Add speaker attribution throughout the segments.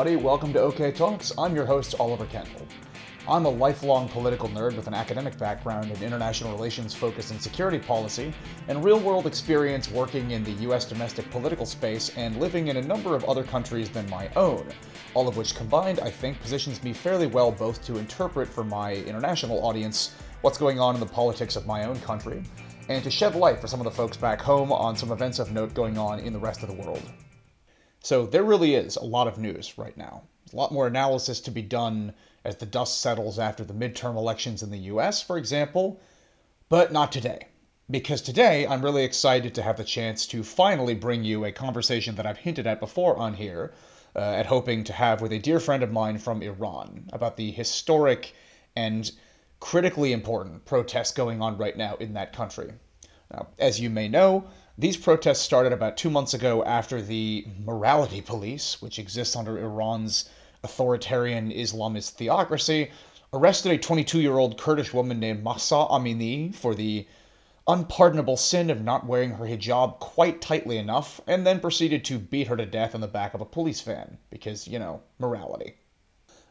Speaker 1: everybody. Welcome to OK Talks. I'm your host, Oliver Kendall. I'm a lifelong political nerd with an academic background in international relations focus and security policy, and real world experience working in the US domestic political space and living in a number of other countries than my own. All of which combined, I think, positions me fairly well both to interpret for my international audience what's going on in the politics of my own country, and to shed light for some of the folks back home on some events of note going on in the rest of the world. So there really is a lot of news right now. a lot more analysis to be done as the dust settles after the midterm elections in the US, for example, but not today. Because today I'm really excited to have the chance to finally bring you a conversation that I've hinted at before on here, uh, at hoping to have with a dear friend of mine from Iran about the historic and critically important protests going on right now in that country. Now, as you may know, these protests started about two months ago after the morality police, which exists under Iran's authoritarian Islamist theocracy, arrested a 22 year old Kurdish woman named Mahsa Amini for the unpardonable sin of not wearing her hijab quite tightly enough, and then proceeded to beat her to death in the back of a police van, because, you know, morality.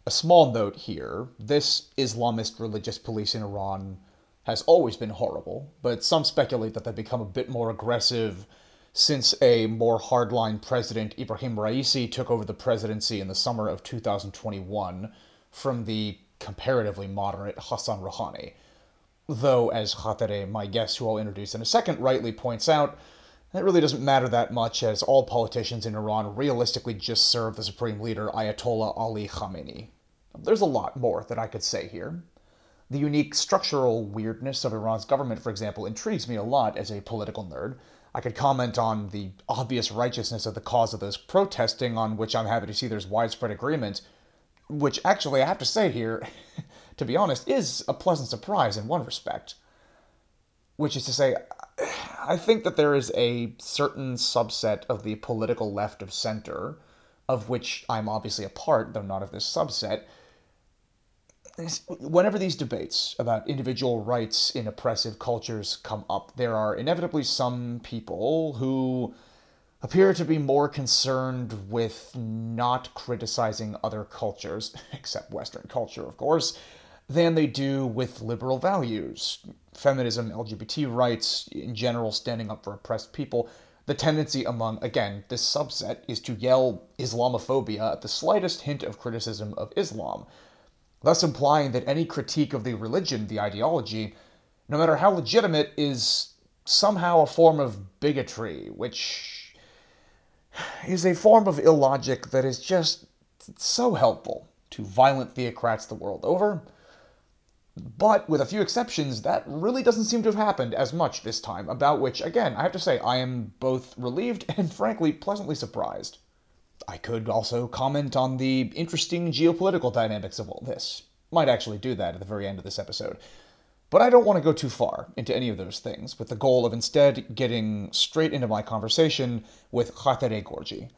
Speaker 1: A small note here this Islamist religious police in Iran has always been horrible, but some speculate that they've become a bit more aggressive since a more hardline president, Ibrahim Raisi, took over the presidency in the summer of 2021 from the comparatively moderate Hassan Rouhani. Though, as Khatere, my guest who I'll introduce in a second, rightly points out, that really doesn't matter that much as all politicians in Iran realistically just serve the supreme leader, Ayatollah Ali Khamenei. There's a lot more that I could say here. The unique structural weirdness of Iran's government, for example, intrigues me a lot as a political nerd. I could comment on the obvious righteousness of the cause of those protesting, on which I'm happy to see there's widespread agreement, which actually I have to say here, to be honest, is a pleasant surprise in one respect. Which is to say, I think that there is a certain subset of the political left of center, of which I'm obviously a part, though not of this subset, whenever these debates about individual rights in oppressive cultures come up, there are inevitably some people who appear to be more concerned with not criticizing other cultures, except Western culture, of course, than they do with liberal values, feminism, LGBT rights, in general, standing up for oppressed people. The tendency among, again, this subset is to yell Islamophobia at the slightest hint of criticism of Islam thus implying that any critique of the religion, the ideology, no matter how legitimate, is somehow a form of bigotry, which is a form of illogic that is just so helpful to violent theocrats the world over. But with a few exceptions, that really doesn't seem to have happened as much this time, about which, again, I have to say, I am both relieved and frankly pleasantly surprised. I could also comment on the interesting geopolitical dynamics of all this. Might actually do that at the very end of this episode. But I don't want to go too far into any of those things, with the goal of instead getting straight into my conversation with Khatere Gorgi.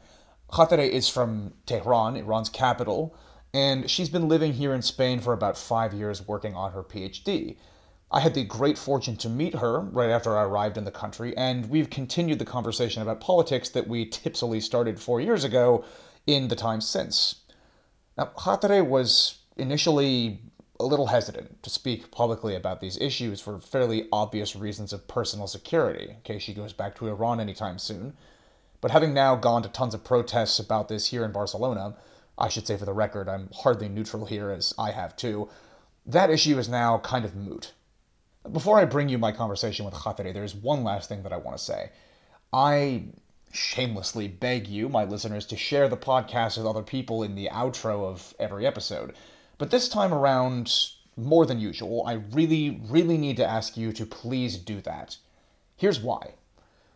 Speaker 1: Khatere is from Tehran, Iran's capital, and she's been living here in Spain for about five years working on her PhD. I had the great fortune to meet her right after I arrived in the country, and we've continued the conversation about politics that we tipsily started four years ago in the time since. Now, Khatere was initially a little hesitant to speak publicly about these issues for fairly obvious reasons of personal security, in case she goes back to Iran anytime soon. But having now gone to tons of protests about this here in Barcelona, I should say for the record, I'm hardly neutral here, as I have too, that issue is now kind of moot. Before I bring you my conversation with Khatere, there's one last thing that I want to say. I shamelessly beg you, my listeners, to share the podcast with other people in the outro of every episode. But this time around, more than usual, I really, really need to ask you to please do that. Here's why.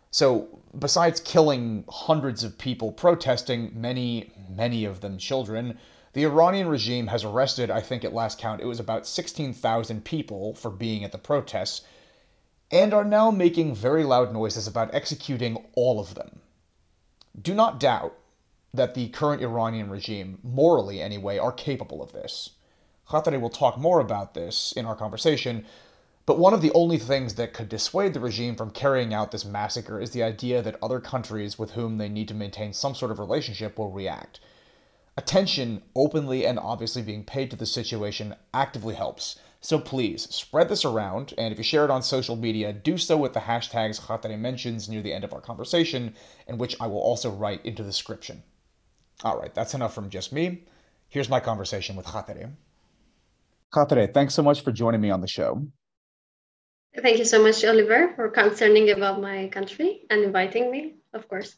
Speaker 1: So, besides killing hundreds of people protesting, many, many of them children, the Iranian regime has arrested, I think at last count, it was about 16,000 people for being at the protests, and are now making very loud noises about executing all of them. Do not doubt that the current Iranian regime, morally anyway, are capable of this. Khatere will talk more about this in our conversation, but one of the only things that could dissuade the regime from carrying out this massacre is the idea that other countries with whom they need to maintain some sort of relationship will react. Attention, openly and obviously being paid to the situation, actively helps. So please spread this around, and if you share it on social media, do so with the hashtags Khatere mentions near the end of our conversation, in which I will also write into the description. All right, that's enough from just me. Here's my conversation with Khatere. Khatere, thanks so much for joining me on the show.
Speaker 2: Thank you so much, Oliver, for concerning about my country and inviting me, of course.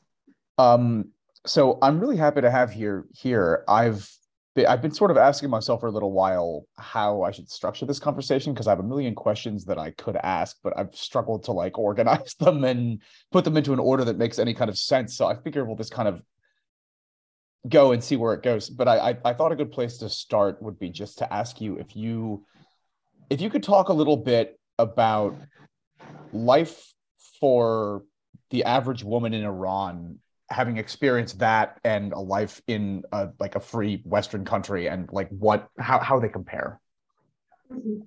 Speaker 1: Um, so I'm really happy to have here here. I've been, I've been sort of asking myself for a little while how I should structure this conversation because I have a million questions that I could ask, but I've struggled to like organize them and put them into an order that makes any kind of sense. So I figure we'll just kind of go and see where it goes. But I, I, I thought a good place to start would be just to ask you if you if you could talk a little bit about life for the average woman in Iran having experienced that and a life in a, like a free western country and like what how, how they compare?
Speaker 2: Mm-hmm.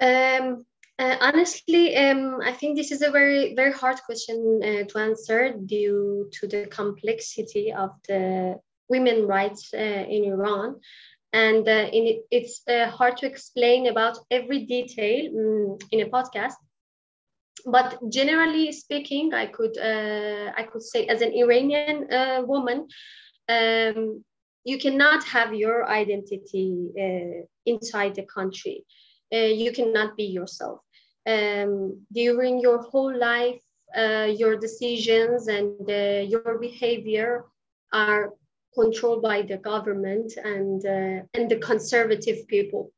Speaker 2: um, uh, honestly um, i think this is a very very hard question uh, to answer due to the complexity of the women rights uh, in iran. And uh, it, it's uh, hard to explain about every detail um, in a podcast but generally speaking, I could uh, I could say as an Iranian uh, woman, um, you cannot have your identity uh, inside the country. Uh, you cannot be yourself. Um, during your whole life, uh, your decisions and uh, your behavior are controlled by the government and and the conservative people.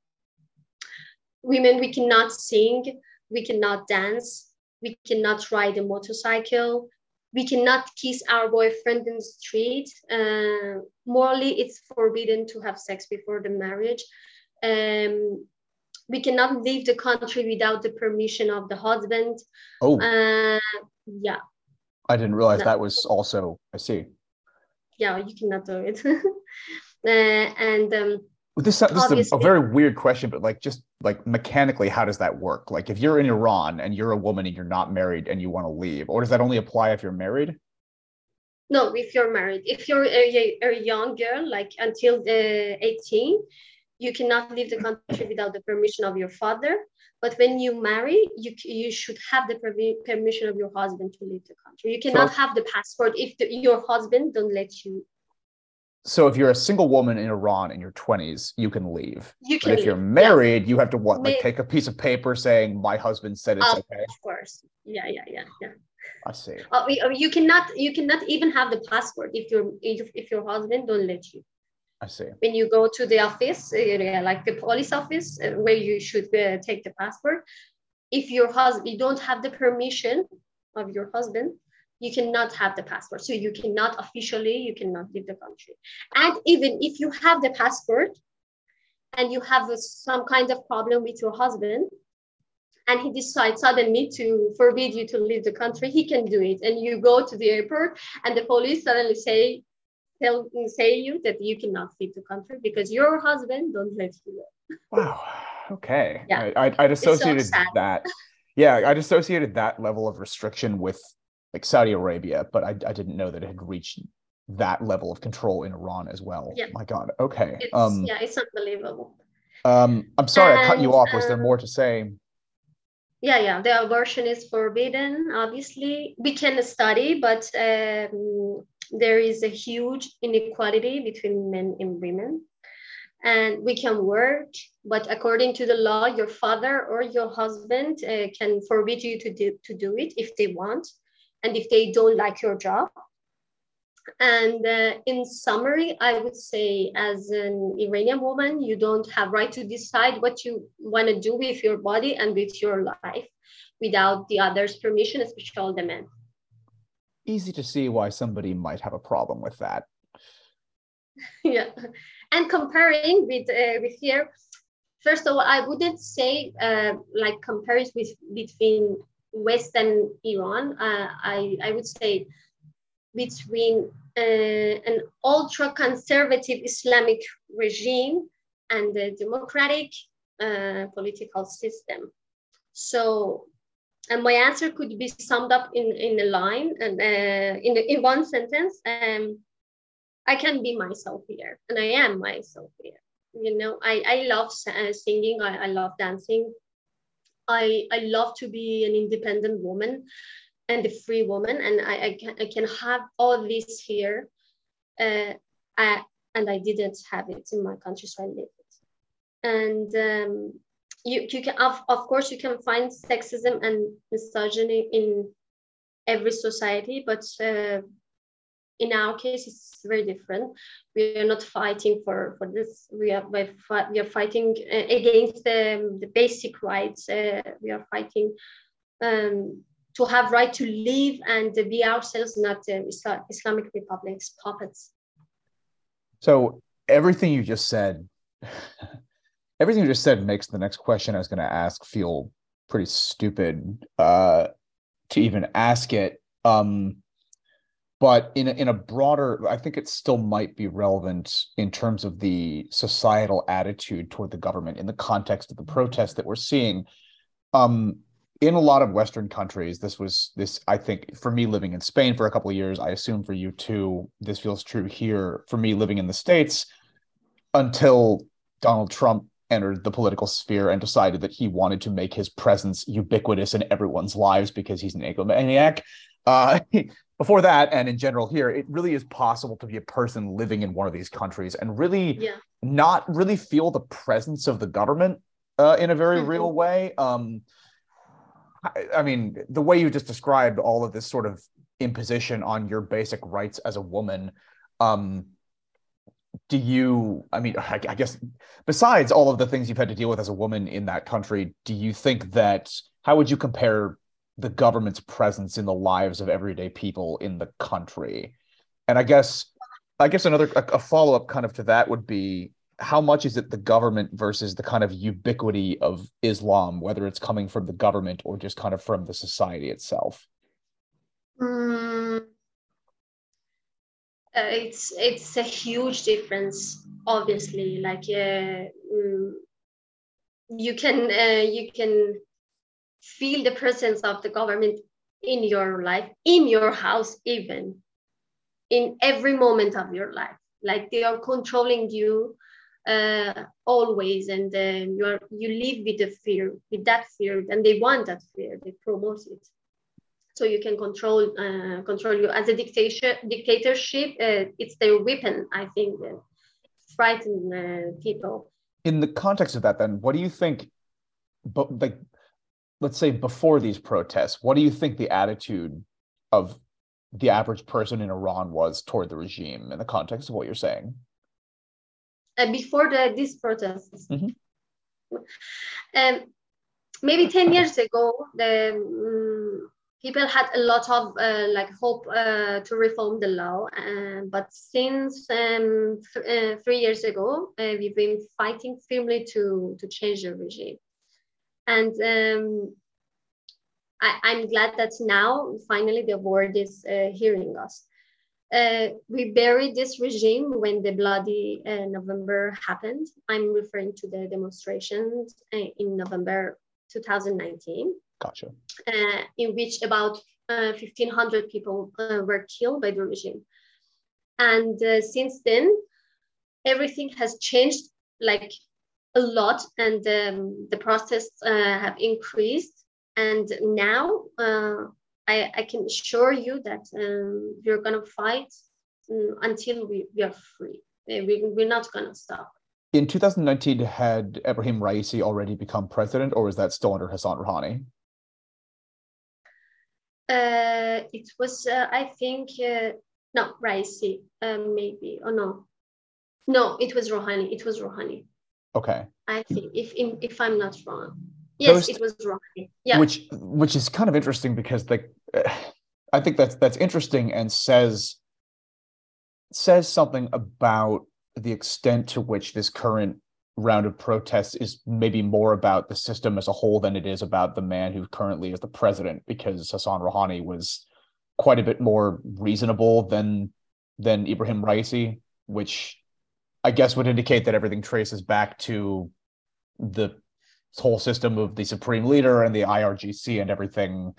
Speaker 2: Women, we cannot sing, we cannot dance, we cannot ride a motorcycle. We cannot kiss our boyfriend in the street. Uh, morally it's forbidden to have sex before the marriage. Um, we cannot leave the country without the permission of the husband.
Speaker 1: Oh.
Speaker 2: Uh, yeah.
Speaker 1: I didn't realize no. that was also i see.
Speaker 2: Yeah you cannot do it. Uh, and um,
Speaker 1: this, this is a, a, very weird question, but like just like mechanically, how does that work? Like if you're in Iran and you're a woman and you're not married and you want to leave, or does that only apply if you're married?
Speaker 2: No, if you're married. If you're a, a young girl, like until the 18, you cannot leave the country without the permission of your father. But when you marry, you you should have the permission of your husband to leave the country. You cannot so, have the passport if the, your husband don't let you
Speaker 1: so if you're a single woman in Iran in your 20s, you can leave.
Speaker 2: You can
Speaker 1: but if you're married, you have to what? Like take a piece of paper saying my husband said it's okay.
Speaker 2: Of course. Yeah, yeah, yeah, yeah. I
Speaker 1: see.
Speaker 2: Uh, you cannot you cannot even have the passport if your if, if your husband don't let you.
Speaker 1: I see.
Speaker 2: When you go to the office, uh, like the police office, uh, where you should uh, take the passport, if your husband you don't have the permission of your husband, you cannot have the passport. So you cannot officially, you cannot leave the country. And even if you have the passport and you have some kind of problem with your husband, and he decides suddenly to forbid you to leave the country, he can do it. And you go to the airport and the police suddenly say, tell say you that you cannot leave the country because your husband don't let you go.
Speaker 1: Wow. Okay. Yeah. I, I'd associated so that. Yeah, I'd associated that level of restriction with like Saudi Arabia, but I, I didn't know that it had reached that level of control in Iran as well.
Speaker 2: Yeah.
Speaker 1: My God. Okay.
Speaker 2: It's, um, yeah, it's unbelievable.
Speaker 1: Um, I'm sorry, and, I cut you off. Was there more to say?
Speaker 2: Yeah, yeah. The abortion is forbidden. Obviously, we can study, but um, there is a huge inequality between men and women. And we can work, but according to the law, your father or your husband uh, can forbid you to do, to do it if they want and if they don't like your job. And uh, in summary, I would say, as an Iranian woman, you don't have right to decide what you want to do with your body and with your life without the other's permission, especially the men.
Speaker 1: Easy to see why somebody might have a problem with that.
Speaker 2: yeah, and comparing with uh, with here, first of all, I wouldn't say uh, like comparison with between Western Iran, uh, I, I would say between uh, an ultra conservative Islamic regime and the democratic uh, political system. So, and my answer could be summed up in, in a line and uh, in, in one sentence. Um, I can be myself here, and I am myself here. You know, I I love uh, singing. I, I love dancing. I I love to be an independent woman and a free woman, and I I can, I can have all this here. Uh, I, and I didn't have it in my country, so I live it. And um, you, you can, of, of course, you can find sexism and misogyny in every society, but uh, in our case, it's very different. We are not fighting for, for this. We are, we are fighting uh, against the, the basic rights. Uh, we are fighting um, to have right to live and be ourselves, not uh, Islamic Republic's puppets.
Speaker 1: So everything you just said, everything you just said makes the next question I was going to ask feel pretty stupid uh, to even ask it. Um, but in a, in a broader, I think it still might be relevant in terms of the societal attitude toward the government in the context of the protests that we're seeing. Um, in a lot of Western countries, this was this. I think for me, living in Spain for a couple of years, I assume for you too, this feels true here. For me, living in the states, until Donald Trump entered the political sphere and decided that he wanted to make his presence ubiquitous in everyone's lives because he's an egomaniac. Uh, before that, and in general here, it really is possible to be a person living in one of these countries and really
Speaker 2: yeah.
Speaker 1: not really feel the presence of the government uh, in a very mm-hmm. real way. Um, I mean, the way you just described all of this sort of imposition on your basic rights as a woman, um, do you, I mean, I, I guess besides all of the things you've had to deal with as a woman in that country, do you think that, how would you compare the government's presence in the lives of everyday people in the country? And I guess, I guess another, a, a follow up kind of to that would be, how much is it the government versus the kind of ubiquity of Islam, whether it's coming from the government or just kind of from the society itself?
Speaker 2: Mm, uh, it's it's a huge difference, obviously. Like uh, mm, you can uh, you can feel the presence of the government in your life, in your house, even in every moment of your life. Like they are controlling you uh, always and uh, you are you live with the fear with that fear and they want that fear they promote it. So you can control uh, control you. As a dictator dictatorship uh, it's their weapon i think frighten uh, people.
Speaker 1: In the context of that then what do you think but like let's say before these protests what do you think the attitude of the average person in iran was toward the regime in the context of what you're saying
Speaker 2: uh, before the, these protests.
Speaker 1: Mm-hmm.
Speaker 2: Um, maybe 10 years ago, the um, people had a lot of uh, like hope uh, to reform the law. Uh, but since um, th- uh, three years ago, uh, we've been fighting firmly to, to change the regime. And um, I, am glad that now finally the world is hearing us. Uh, we buried this regime when the bloody uh, November happened. I'm referring to the demonstrations uh, in November 2019.
Speaker 1: Gotcha.
Speaker 2: Uh, in which about 1,500 uh, people uh, were killed by the regime. And since then, everything has changed like a lot, and um, the protests have increased. And now I, I can assure you that um, we're going to fight um, until we, we are free. Uh, we, we're not going to stop.
Speaker 1: In 2019, had Ebrahim Raisi already become president, or was that still under Hassan Rouhani?
Speaker 2: Uh, it was, uh, I think, uh, no, Raisi, uh, maybe. Oh, no. No, it was Rouhani. It was Rouhani.
Speaker 1: Okay.
Speaker 2: I think, if, if I'm not wrong. Yes, it was Rouhani. Yeah.
Speaker 1: Which which is kind of interesting because the I think that's that's interesting and says says something about the extent to which this current round of protests is maybe more about the system as a whole than it is about the man who currently is the president because Hassan Rouhani was quite a bit more reasonable than than Ibrahim Raisi, which I guess would indicate that everything traces back to the whole system of the supreme leader and the IRGC and everything.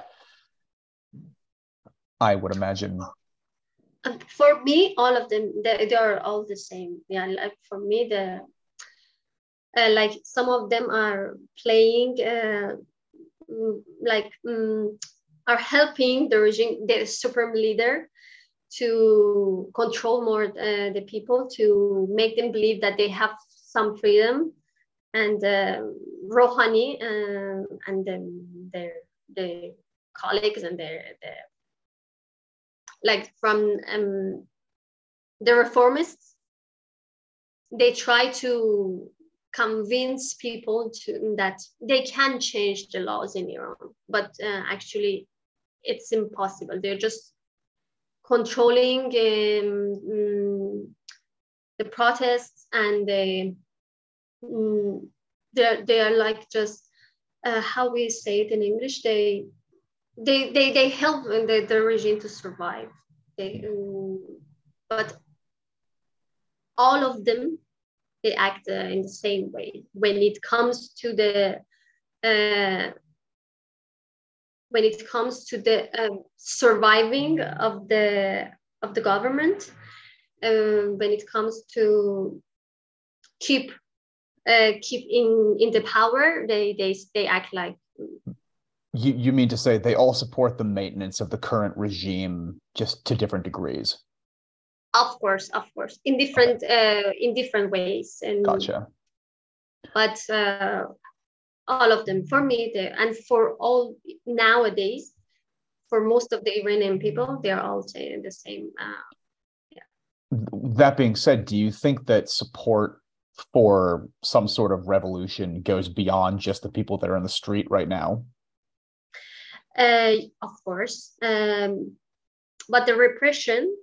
Speaker 1: I would imagine.
Speaker 2: for me, all of them they, they are all the same. Yeah, like for me, the uh, like some of them are playing uh, mm, like um, are helping the regime, the supreme leader, to control more uh, the people, to make them believe that they have some freedom, and uh, Rouhani uh, and then their the colleagues and their, their like from um, the reformists, they try to convince people to that they can change the laws in Iran, but uh, actually it's impossible. They're just controlling um, mm, the protests and they um, they're, they are like just uh, how we say it in English. They they they, they help the, the regime to survive. They, um, but all of them they act uh, in the same way when it comes to the uh, when it comes to the um, surviving of the of the government um, when it comes to keep uh, keep in in the power they they they act like
Speaker 1: you, you mean to say they all support the maintenance of the current regime just to different degrees?
Speaker 2: Of course of course. In different okay. uh, in different ways and
Speaker 1: gotcha.
Speaker 2: but uh, all of them for me the, and for all nowadays for most of the iranian people they're all saying the same uh,
Speaker 1: yeah. that being said do you think that support for some sort of revolution goes beyond just the people that are in the street right now
Speaker 2: uh, of course um, but the repression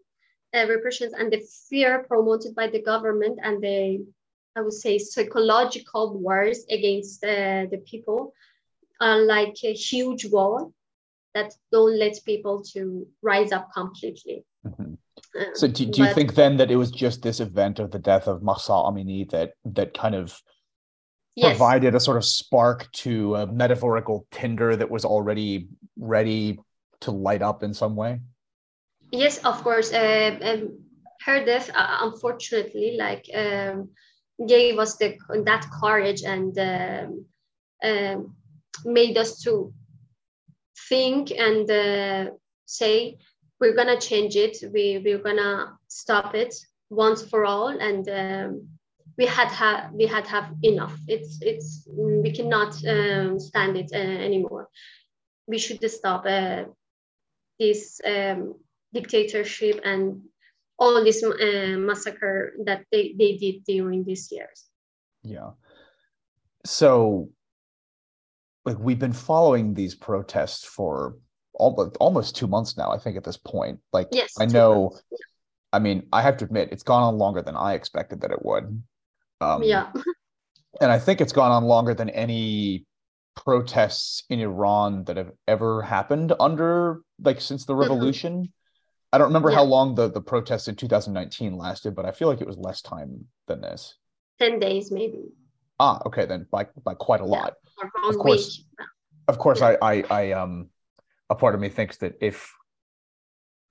Speaker 2: uh, repressions and the fear promoted by the government and the I would say psychological wars against uh, the people are like a huge wall that don't let people to rise up completely.
Speaker 1: Mm-hmm. Uh, so do, do but, you think then that it was just this event of the death of Mahsa Amini that that kind of yes. provided a sort of spark to a metaphorical tinder that was already ready to light up in some way?
Speaker 2: Yes, of course. Uh, um, her death, uh, unfortunately, like um, gave us the that courage and um, made us to think and uh, say we're gonna change it. We we're gonna stop it once for all, and um, we had have we had have enough. It's it's we cannot um, stand it uh, anymore. We should stop uh, this um, dictatorship and all this uh, massacre that they, they did during these years.
Speaker 1: Yeah. So, like, we've been following these protests for almost almost two months now. I think at this point, like,
Speaker 2: yes,
Speaker 1: I know. Yeah. I mean, I have to admit, it's gone on longer than I expected that it would.
Speaker 2: Um, yeah.
Speaker 1: and I think it's gone on longer than any protests in Iran that have ever happened under like since the revolution. Mm-hmm. I don't remember yeah. how long the, the protests in 2019 lasted, but I feel like it was less time than this.
Speaker 2: 10 days, maybe.
Speaker 1: Ah, okay, then by, by quite a yeah. lot. Of course, of course, yeah. I, I, I, um, a part of me thinks that if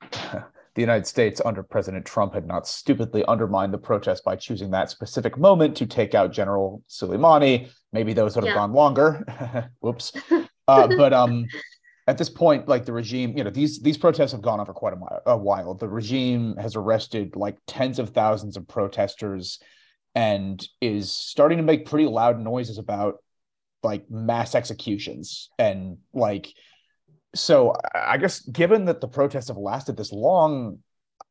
Speaker 1: the United States under President Trump had not stupidly undermined the protest by choosing that specific moment to take out General Soleimani, maybe those would have gone longer. Whoops. Uh, but um, at this point, like the regime, you know, these these protests have gone on for quite a while. A while. The regime has arrested like tens of thousands of protesters, and is starting to make pretty loud noises about like mass executions and like. So I guess given that the protests have lasted this long,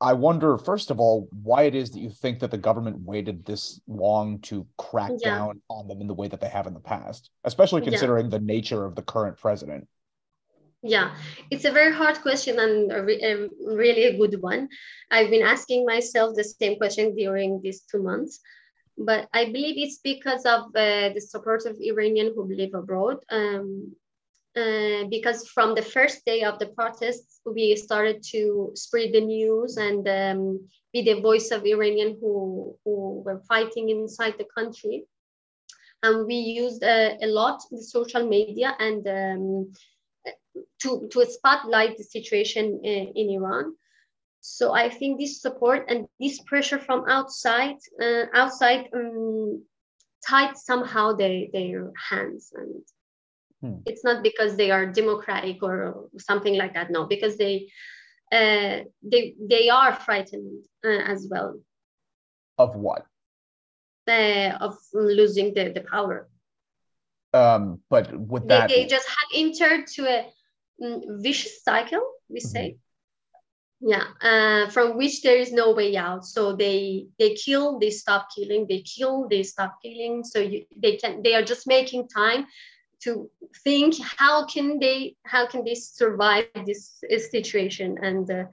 Speaker 1: I wonder first of all why it is that you think that the government waited this long to crack yeah. down on them in the way that they have in the past, especially considering yeah. the nature of the current president
Speaker 2: yeah it's a very hard question and a re- a really a good one. I've been asking myself the same question during these two months but i believe it's because of uh, the support of iranian who live abroad um, uh, because from the first day of the protests we started to spread the news and um, be the voice of iranian who, who were fighting inside the country. And we used uh, a lot the social media and um, to, to spotlight the situation in, in Iran. So I think this support and this pressure from outside, uh, outside um, tied somehow they, their hands and hmm. it's not because they are democratic or something like that. No, because they uh, they they are frightened uh, as well.
Speaker 1: Of what?
Speaker 2: Uh, of losing the, the power.
Speaker 1: Um, but would that
Speaker 2: they, they just had entered to a vicious cycle, we mm-hmm. say. Yeah, uh, from which there is no way out. So they they kill, they stop killing, they kill, they stop killing. So you, they can they are just making time to think how can they how can they survive this situation and uh,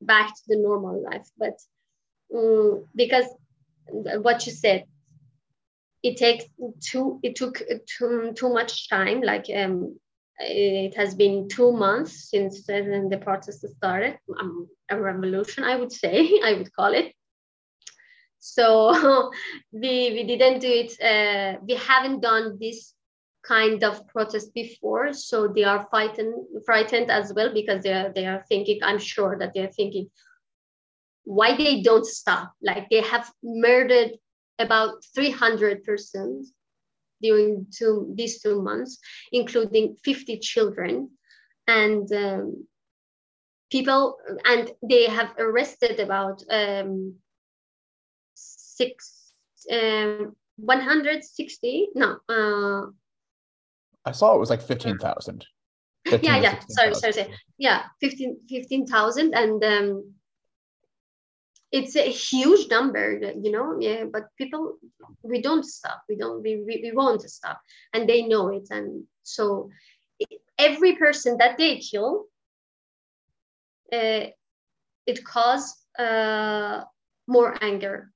Speaker 2: back to the normal life but um, because what you said it takes too it took too, too much time like um it has been two months since the protest started um, a revolution i would say i would call it. So we we didn't do it uh, we haven't done this kind of protest before so they are frightened frightened as well because they are they are thinking i'm sure that they're thinking why they don't stop? Like they have murdered about 300 persons during two, these two months including 50 children and um, people and they have arrested about um, six um, 160 no uh,
Speaker 1: I saw it was like 15,000.
Speaker 2: yeah, yeah. Sorry, sorry, sorry. Yeah, 15 15,000 and um it's a huge number, you know. Yeah, but people we don't stop. We don't we we, we won't stop and they know it and so every person that they kill uh, it causes uh, more anger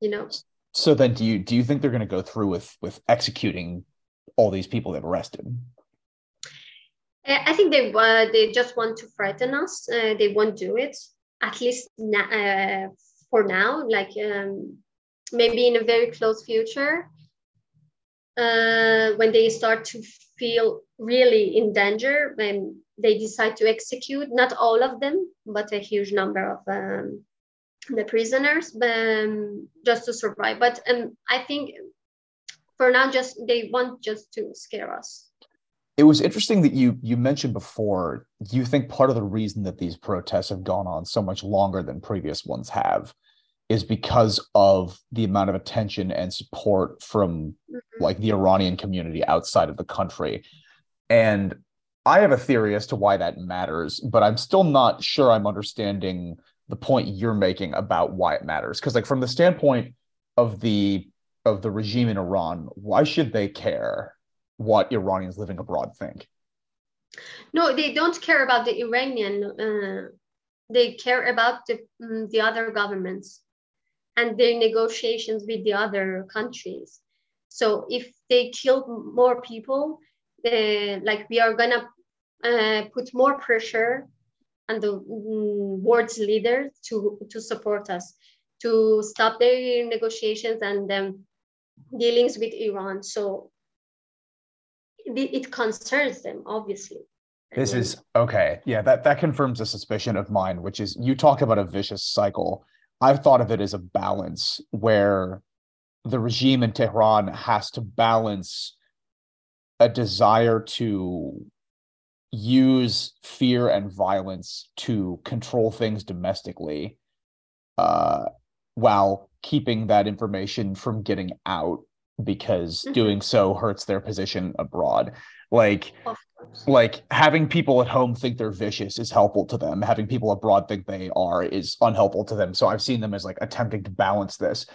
Speaker 2: you know
Speaker 1: so then do you do you think they're going to go through with with executing all these people they've arrested?
Speaker 2: Uh, I think they uh, they just want to frighten us. Uh, they won't do it at least na- uh, for now. Like um, maybe in a very close future, uh, when they start to feel really in danger, when they decide to execute not all of them, but a huge number of um, the prisoners, um, just to survive. But um, I think for now just they want just to scare us
Speaker 1: it was interesting that you you mentioned before you think part of the reason that these protests have gone on so much longer than previous ones have is because of the amount of attention and support from mm-hmm. like the Iranian community outside of the country. And I have a theory as to why that matters but I'm still not sure I'm understanding the point you're making about why it matters. Because like from the standpoint of the of the regime in Iran, why should they care what Iranians living abroad think?
Speaker 2: No, they don't care about the Iranian. Uh, they care about the, um, the other governments and their negotiations with the other countries. So if they kill more people, uh, like we are gonna uh, put more pressure on the um, world's leaders to to support us, to stop their negotiations and um, dealings with Iran. So it, it concerns them, obviously.
Speaker 1: This is okay. Yeah, that, that confirms a suspicion of mine, which is you talk about a vicious cycle. I've thought of it as a balance where the regime in Tehran has to balance a desire to use fear and violence to control things domestically uh, while keeping that information from getting out because mm-hmm. doing so hurts their position abroad like like having people at home think they're vicious is helpful to them having people abroad think they are is unhelpful to them so i've seen them as like attempting to balance this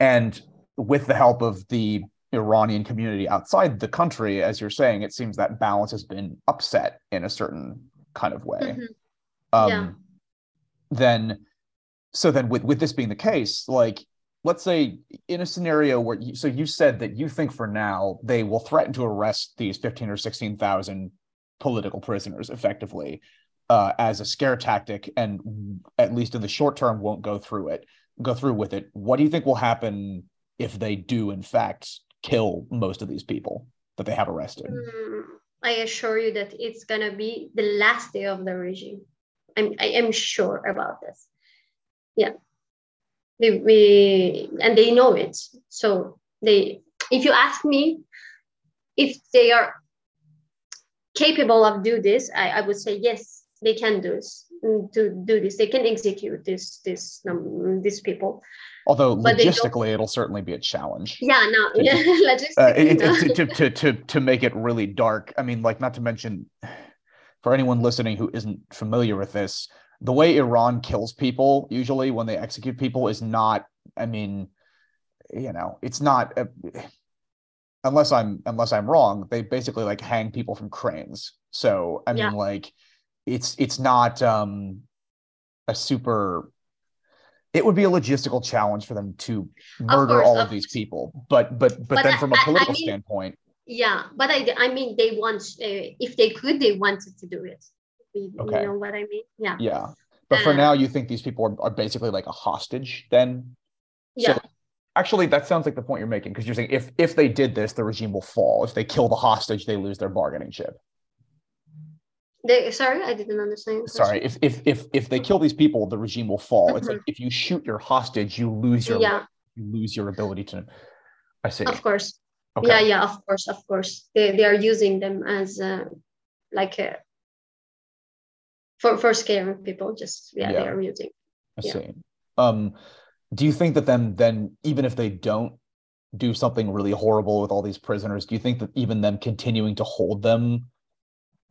Speaker 1: and with the help of the iranian community outside the country as you're saying it seems that balance has been upset in a certain kind of way mm-hmm. um yeah. then so then with with this being the case like let's say in a scenario where you, so you said that you think for now they will threaten to arrest these 15 or 16,000 political prisoners effectively uh, as a scare tactic and at least in the short term won't go through it go through with it what do you think will happen if they do in fact kill most of these people that they have arrested
Speaker 2: mm, i assure you that it's going to be the last day of the regime I'm I am sure about this. Yeah. They, we and they know it. So they if you ask me if they are capable of do this, I, I would say yes, they can do this to do this. They can execute this this um, these people.
Speaker 1: Although but logistically, it'll certainly be a challenge.
Speaker 2: Yeah, no, yeah, logistically, uh, it,
Speaker 1: no. to, to, to, to make it really dark. I mean, like, not to mention, for anyone listening who isn't familiar with this, the way Iran kills people usually when they execute people is not. I mean, you know, it's not. A, unless I'm unless I'm wrong, they basically like hang people from cranes. So I mean, yeah. like, it's it's not um a super it would be a logistical challenge for them to murder of course, all of, of these people. But but but, but then I, from a political I mean, standpoint,
Speaker 2: yeah. But I I mean they want uh, if they could they wanted to do it. You, okay. you know what I mean? Yeah.
Speaker 1: Yeah. But for uh, now, you think these people are, are basically like a hostage then?
Speaker 2: Yeah. So,
Speaker 1: actually, that sounds like the point you're making because you're saying if if they did this, the regime will fall. If they kill the hostage, they lose their bargaining chip.
Speaker 2: They, sorry, I didn't understand.
Speaker 1: Sorry, if if if if they kill these people, the regime will fall. Mm-hmm. It's like mm-hmm. if you shoot your hostage, you lose your yeah. you lose your ability to. I see.
Speaker 2: Of course. Okay. Yeah, yeah, of course, of course. They they are using them as uh, like a, for for scaring people. Just yeah, yeah. they are using.
Speaker 1: I yeah. see. Um, do you think that then then even if they don't do something really horrible with all these prisoners, do you think that even them continuing to hold them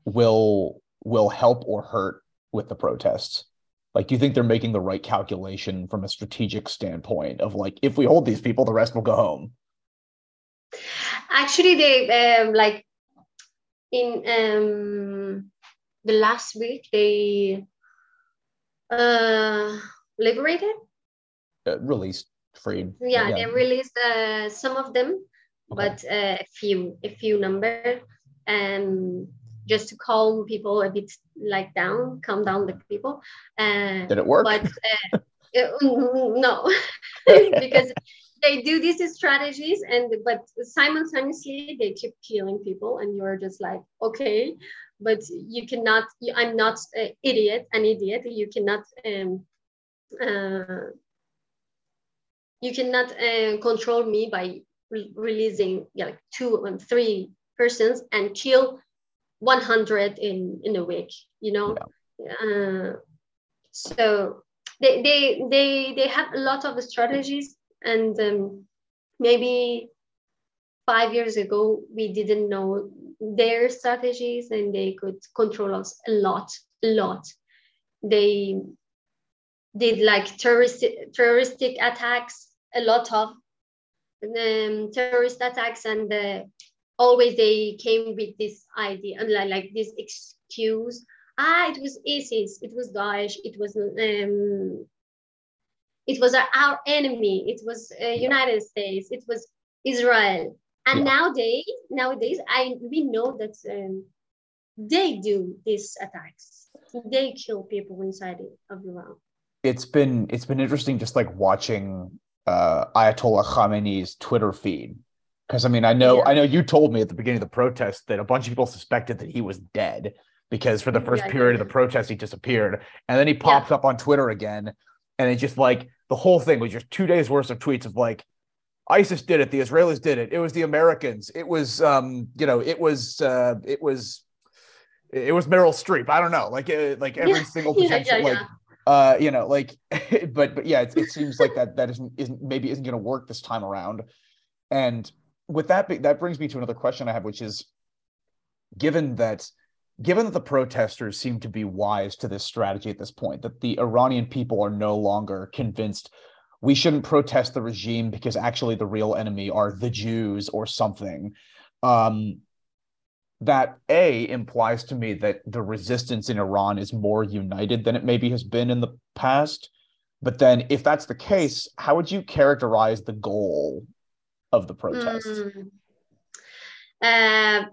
Speaker 1: will will help or hurt with the protests? Like, do you think they're making the right calculation from a strategic standpoint of like, if we hold these people, the rest will go home?
Speaker 2: Actually, they um, like in um, the last week they uh, liberated,
Speaker 1: uh, released, freed.
Speaker 2: Yeah, yeah. they released uh, some of them, okay. but uh, a few, a few number, and just to calm people a bit like down, calm down the people.
Speaker 1: Uh, Did it work?
Speaker 2: But uh, no, because they do these strategies and but simultaneously they keep killing people and you're just like okay but you cannot you, i'm not an idiot an idiot you cannot um, uh, you cannot uh, control me by re- releasing yeah, like two and three persons and kill 100 in in a week you know yeah. uh, so they, they they they have a lot of strategies and um, maybe five years ago we didn't know their strategies and they could control us a lot a lot. They did like terrorist terroristic attacks a lot of um, terrorist attacks and uh, always they came with this idea and like, like this excuse. Ah it was isis it was daesh it was um it was our enemy it was uh, united states it was israel and yeah. nowadays nowadays i we know that um, they do these attacks. They kill people inside of iran
Speaker 1: it's been it's been interesting just like watching uh, ayatollah khamenei's twitter feed. Because I mean, I know, yeah. I know you told me at the beginning of the protest that a bunch of people suspected that he was dead because for the first yeah, period of the protest he disappeared, and then he popped up on Twitter again, and it just like the whole thing was just two days worth of tweets of like, ISIS did it, the Israelis did it, it was the Americans, it was, um, you know, it was, uh, it was, it was Meryl Streep. I don't know, like, uh, like every single potential, like. Uh, you know, like, but but yeah, it, it seems like that that isn't isn't maybe isn't going to work this time around, and with that that brings me to another question I have, which is given that given that the protesters seem to be wise to this strategy at this point, that the Iranian people are no longer convinced we shouldn't protest the regime because actually the real enemy are the Jews or something. Um, that A implies to me that the resistance in Iran is more united than it maybe has been in the past. But then, if that's the case, how would you characterize the goal of the protest? Mm.
Speaker 2: Uh,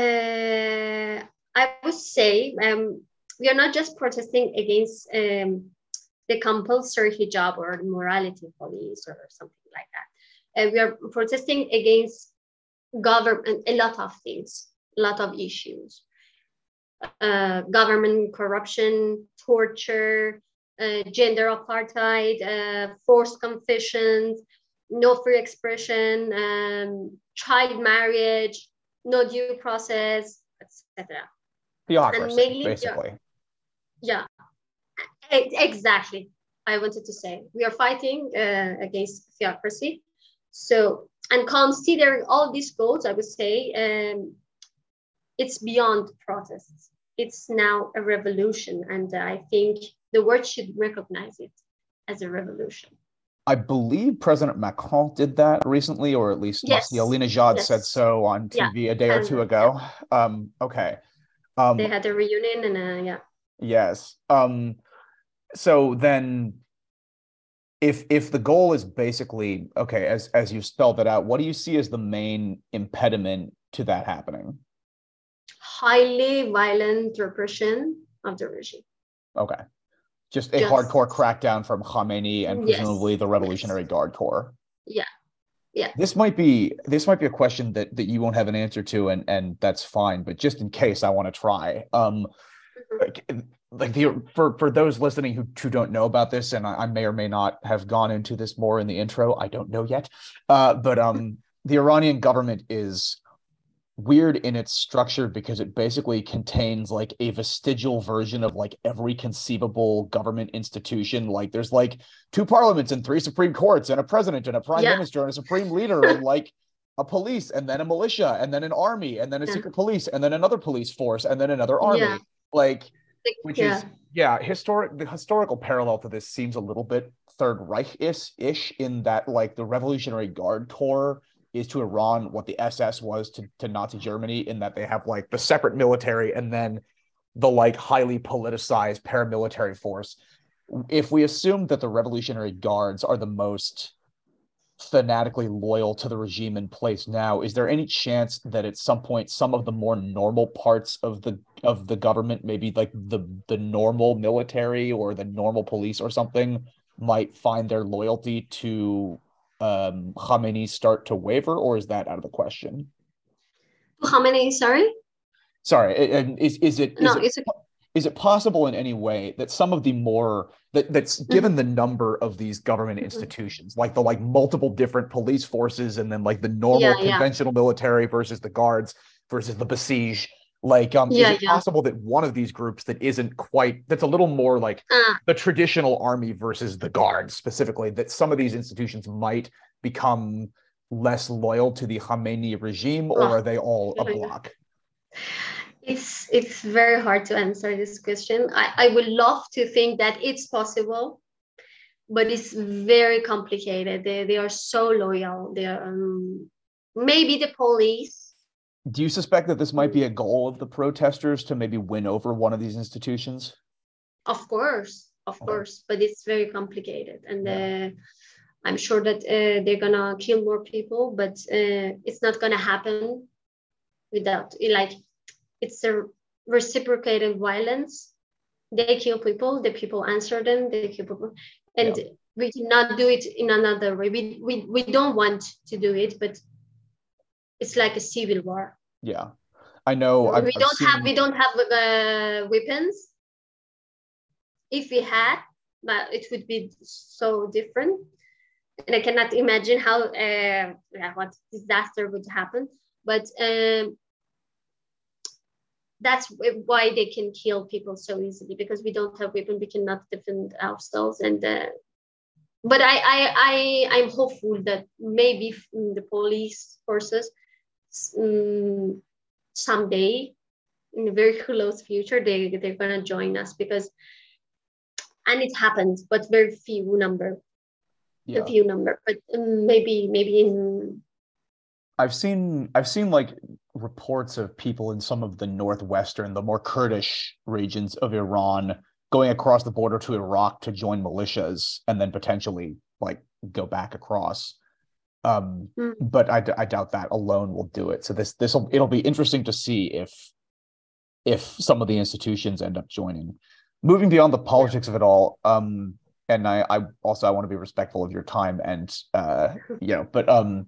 Speaker 2: uh, I would say um, we are not just protesting against um, the compulsory hijab or morality police or something like that. Uh, we are protesting against government, a lot of things, a lot of issues. uh, government corruption, torture, uh, gender apartheid, uh, forced confessions, no free expression, um, child marriage, no due process, etc.
Speaker 1: Theocracy, basically.
Speaker 2: Yeah, exactly. I wanted to say we are fighting uh, against theocracy. So, and considering all these goals, I would say um, it's beyond protests. It's now a revolution, and I think the world should recognize it as a revolution.
Speaker 1: I believe President Macron did that recently, or at least yes. Ahmadinejad yes. said so on TV yeah. a day or two ago. Yeah. Um, okay.
Speaker 2: Um, they had a reunion, and uh, yeah.
Speaker 1: Yes. Um, so then, if if the goal is basically okay, as as you spelled it out, what do you see as the main impediment to that happening?
Speaker 2: Highly violent repression of the regime.
Speaker 1: Okay just a just, hardcore crackdown from Khamenei and presumably yes, the Revolutionary yes. Guard Corps.
Speaker 2: Yeah. Yeah.
Speaker 1: This might be this might be a question that that you won't have an answer to and and that's fine, but just in case I want to try. Um. Like, like the for for those listening who who don't know about this and I, I may or may not have gone into this more in the intro, I don't know yet. Uh but um the Iranian government is weird in its structure because it basically contains like a vestigial version of like every conceivable government institution. Like there's like two parliaments and three Supreme Courts and a president and a prime yeah. minister and a supreme leader and like a police and then a militia and then an army and then a yeah. secret police and then another police force and then another army. Yeah. Like which is yeah, historic the historical parallel to this seems a little bit Third Reich ish in that like the Revolutionary Guard Corps is to Iran what the SS was to, to Nazi Germany in that they have like the separate military and then the like highly politicized paramilitary force. If we assume that the Revolutionary Guards are the most fanatically loyal to the regime in place now, is there any chance that at some point some of the more normal parts of the of the government, maybe like the the normal military or the normal police or something, might find their loyalty to um, Khamenei start to waver, or is that out of the question?
Speaker 2: Khamenei, sorry.
Speaker 1: Sorry, and is is it is no, it, it's a- is it possible in any way that some of the more that that's mm-hmm. given the number of these government mm-hmm. institutions like the like multiple different police forces and then like the normal yeah, conventional yeah. military versus the guards versus the Basij like, um, yeah, is it possible that one of these groups that isn't quite that's a little more like uh, the traditional army versus the guards specifically, that some of these institutions might become less loyal to the Khamenei regime, or oh, are they all a block?
Speaker 2: It's it's very hard to answer this question. I, I would love to think that it's possible, but it's very complicated. They they are so loyal. They are um, maybe the police
Speaker 1: do you suspect that this might be a goal of the protesters to maybe win over one of these institutions?
Speaker 2: Of course, of course, but it's very complicated, and yeah. uh, I'm sure that uh, they're gonna kill more people, but uh, it's not gonna happen without like it's a reciprocated violence. They kill people, the people answer them, they kill people, and yeah. we cannot do it in another way. We, we we don't want to do it, but it's like a civil war.
Speaker 1: Yeah, I know.
Speaker 2: I've, we don't seen... have we don't have uh, weapons. If we had, but it would be so different, and I cannot imagine how uh, yeah, what disaster would happen. But um, that's why they can kill people so easily because we don't have weapons. We cannot defend ourselves, and uh, but I, I I I'm hopeful that maybe the police forces um, someday in a very close future they they're gonna join us because and it happens but very few number yeah. a few number but um, maybe maybe in
Speaker 1: i've seen i've seen like reports of people in some of the northwestern the more kurdish regions of iran going across the border to iraq to join militias and then potentially like go back across um, mm. but I, I doubt that alone will do it. So this this will it'll be interesting to see if if some of the institutions end up joining. Moving beyond the politics of it all, um, and I, I also I want to be respectful of your time and uh, you know, but um,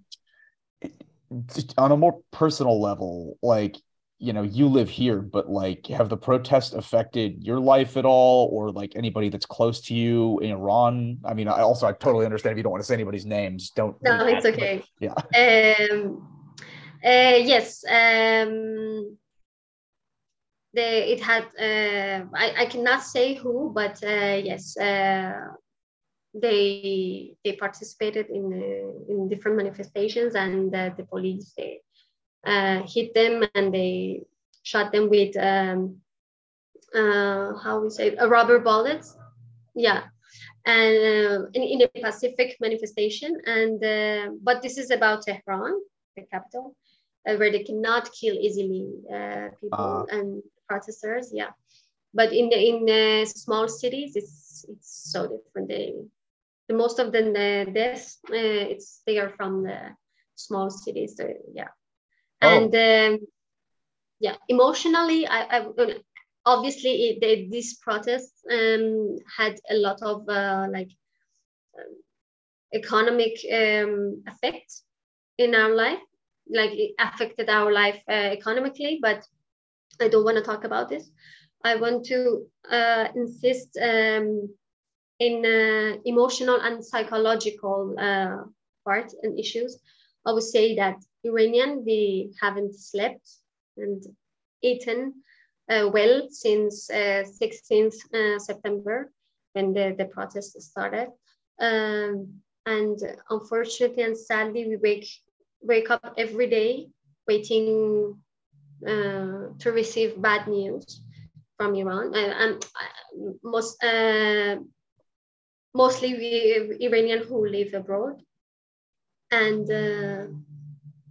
Speaker 1: on a more personal level, like you know you live here but like have the protests affected your life at all or like anybody that's close to you in iran? I mean i also i totally understand if you don't want to say anybody's names don't
Speaker 2: no it's okay.
Speaker 1: yeah.
Speaker 2: Um uh, yes um the it had uh, I, I cannot say who but uh, yes uh, they they participated in uh, in different manifestations and uh, the police they uh, hit them and they shot them with um, uh, how we say a rubber bullets. Yeah. And uh, in, in a pacific manifestation. And uh, but this is about tehran the capital uh, where they cannot kill easily uh, people and protesters. Yeah. But in the in the small cities it's it's so different. They the most of the, the deaths uh, it's they are from the small cities so, yeah oh. and um, yeah emotionally i, I obviously it, they, these protests um, had a lot of uh, like um, economic um, effect in our life like it affected our life uh, economically but i don't want to talk about this i want to uh, insist um, in uh, emotional and psychological uh, part and issues i would say that iranian we haven't slept and eaten uh, well since 16th uh, uh, september when the, the protest started um, and unfortunately and sadly we wake wake up every day waiting uh, to receive bad news from Iran. And most, mostly we Iranian who live abroad. And uh,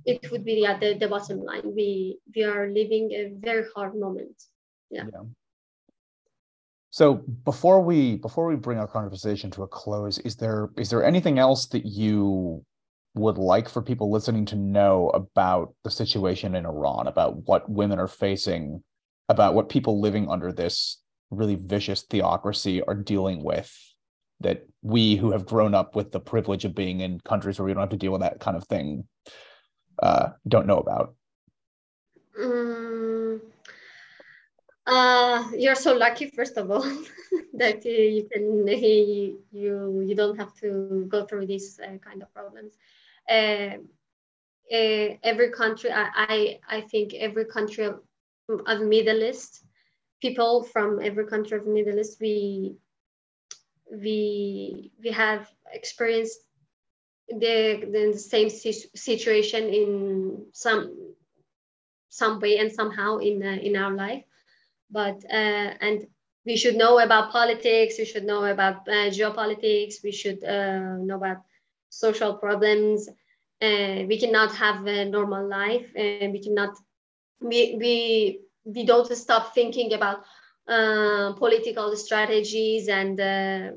Speaker 2: it would be yeah, the, the bottom line. We, we are living a very hard moment. Yeah. yeah.
Speaker 1: So before we before we bring our conversation to a close, is there is there anything else that you would like for people listening to know about the situation in Iran, about what women are facing, about what people living under this really vicious theocracy are dealing with that we who have grown up with the privilege of being in countries where we don't have to deal with that kind of thing uh, don't know about.
Speaker 2: Mm, uh, you're so lucky first of all that you can you you don't have to go through these uh, kind of problems. Uh, uh, every country, I, I, I think every country of, of Middle East, people from every country of Middle East, we, we, we have experienced the, the same situation in some, some way and somehow in, uh, in our life. But, uh, and we should know about politics, we should know about uh, geopolitics, we should uh, know about social problems. Uh, we cannot have a normal life. Uh, we cannot. We we we don't stop thinking about uh, political strategies and uh,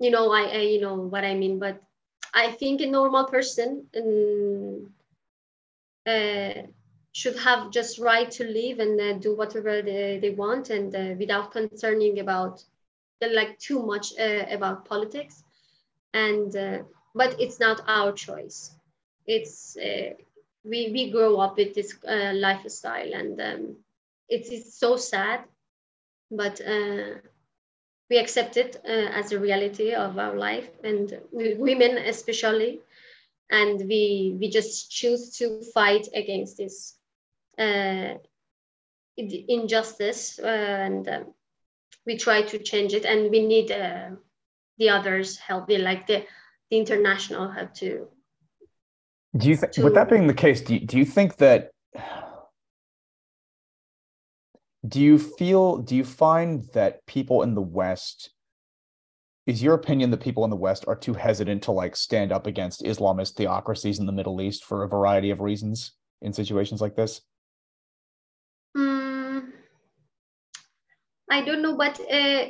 Speaker 2: you know I, I, you know what I mean. But I think a normal person um, uh, should have just right to live and uh, do whatever they, they want and uh, without concerning about like too much uh, about politics and but it's not our choice it's we we grow up with this lifestyle and um, it is so sad but uh, we accept it uh, as a reality of our life and we, women especially. And we we just choose to fight against this uh, injustice and um, we try to change it. And we need the others help. Me like the, the international help to
Speaker 1: do you think with that being the case do you, do you think that do you feel do you find that people in the west is your opinion that people in the west are too hesitant to like stand up against islamist theocracies in the middle east for a variety of reasons in situations like this
Speaker 2: um, i don't know but uh,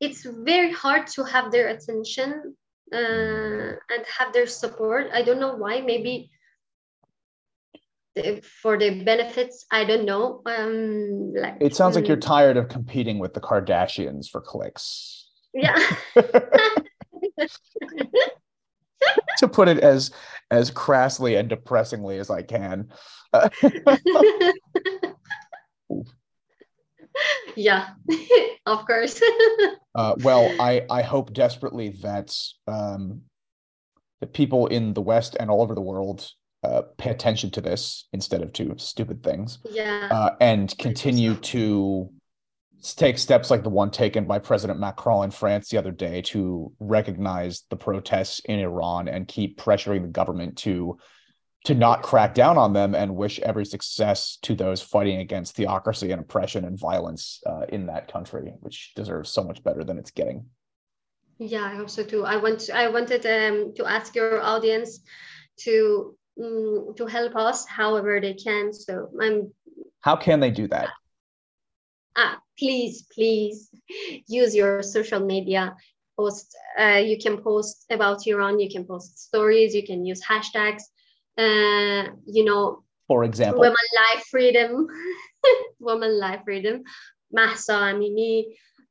Speaker 2: it's very hard to have their attention uh, and have their support. I don't know why. Maybe for the benefits, I don't know. Um,
Speaker 1: like it sounds um, like you're tired of competing with the Kardashians for clicks.
Speaker 2: Yeah.
Speaker 1: to put it as as crassly and depressingly as I can.
Speaker 2: yeah, of course.
Speaker 1: uh, well, I I hope desperately that um, the people in the West and all over the world uh, pay attention to this instead of to stupid things.
Speaker 2: Yeah.
Speaker 1: Uh, and continue to take steps like the one taken by President Macron in France the other day to recognize the protests in Iran and keep pressuring the government to to not crack down on them and wish every success to those fighting against theocracy and oppression and violence uh, in that country, which deserves so much better than it's getting.
Speaker 2: Yeah, I hope so too. I want I wanted um, to ask your audience to um, to help us however they can. So I'm.
Speaker 1: How can they do that?
Speaker 2: ah, please, please use your social media. Post, uh, you can post about Iran, you can post stories, you can use hashtags. Uh, you know,
Speaker 1: for example,
Speaker 2: women life freedom, women life freedom, Mahsa Amini,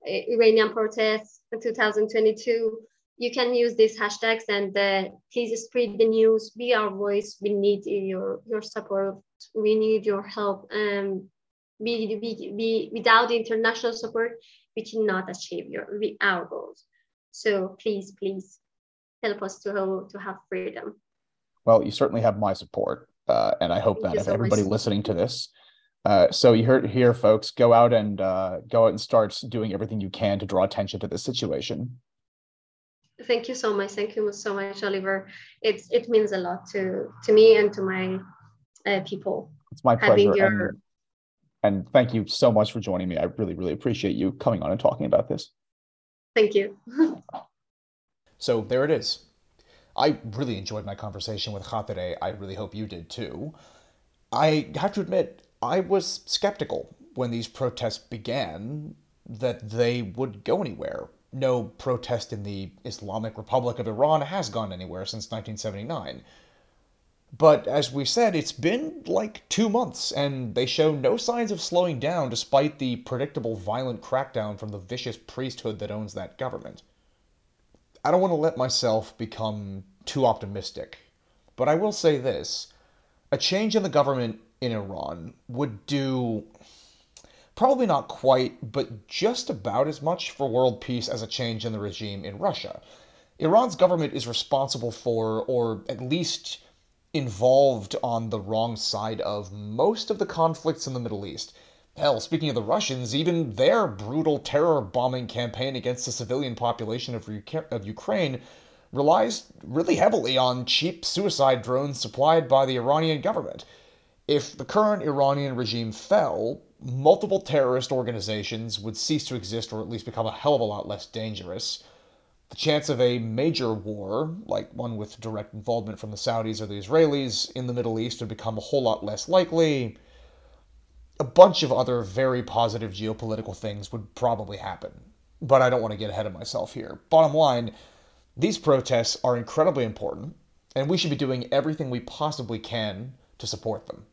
Speaker 2: Iranian protests 2022. You can use these hashtags and uh, please spread the news. Be our voice. We need your your support. We need your help. Um, be, be, be, without international support, we cannot achieve your, our goals. So please, please help us to, to have freedom.
Speaker 1: Well, you certainly have my support. Uh, and I hope Thank that if so everybody much. listening to this, uh, so you heard here, folks, go out and uh, go out and start doing everything you can to draw attention to this situation.
Speaker 2: Thank you so much. Thank you so much, Oliver. It's it means a lot to to me and to my uh, people.
Speaker 1: It's my pleasure. Your, and and thank you so much for joining me. I really, really appreciate you coming on and talking about this.
Speaker 2: Thank you.
Speaker 1: so there it is. I really enjoyed my conversation with Khatere. I really hope you did too. I have to admit, I was skeptical when these protests began that they would go anywhere. No protest in the Islamic Republic of Iran has gone anywhere since 1979. But as we said, it's been like two months, and they show no signs of slowing down despite the predictable violent crackdown from the vicious priesthood that owns that government. I don't want to let myself become too optimistic, but I will say this a change in the government in Iran would do probably not quite, but just about as much for world peace as a change in the regime in Russia. Iran's government is responsible for, or at least involved on the wrong side of most of the conflicts in the Middle East. Hell, speaking of the Russians, even their brutal terror bombing campaign against the civilian population of, of Ukraine relies really heavily on cheap suicide drones supplied by the Iranian government. If the current Iranian regime fell, multiple terrorist organizations would cease to exist or at least become a hell of a lot less dangerous. The chance of a major war, like one with direct involvement from the Saudis or the Israelis in the Middle East, would become a whole lot less likely. A bunch of other very positive geopolitical things would probably happen. But I don't want to get ahead of myself here. Bottom line, these protests are incredibly important, and we should be doing everything we possibly can to support them.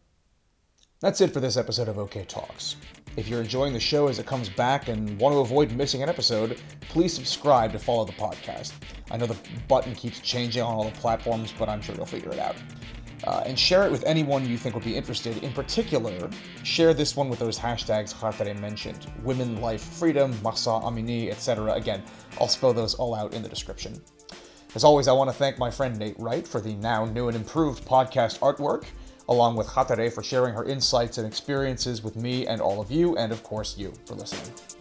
Speaker 1: That's it for this episode of OK Talks. If you're enjoying the show as it comes back and want to avoid missing an episode, please subscribe to follow the podcast. I know the button keeps changing on all the platforms, but I'm sure you'll figure it out. Uh, and share it with anyone you think would be interested. In particular, share this one with those hashtags Khatere mentioned women, life, freedom, Mahsa Amini, etc. Again, I'll spell those all out in the description. As always, I want to thank my friend Nate Wright for the now new and improved podcast artwork along with Khatere for sharing her insights and experiences with me and all of you, and of course, you for listening.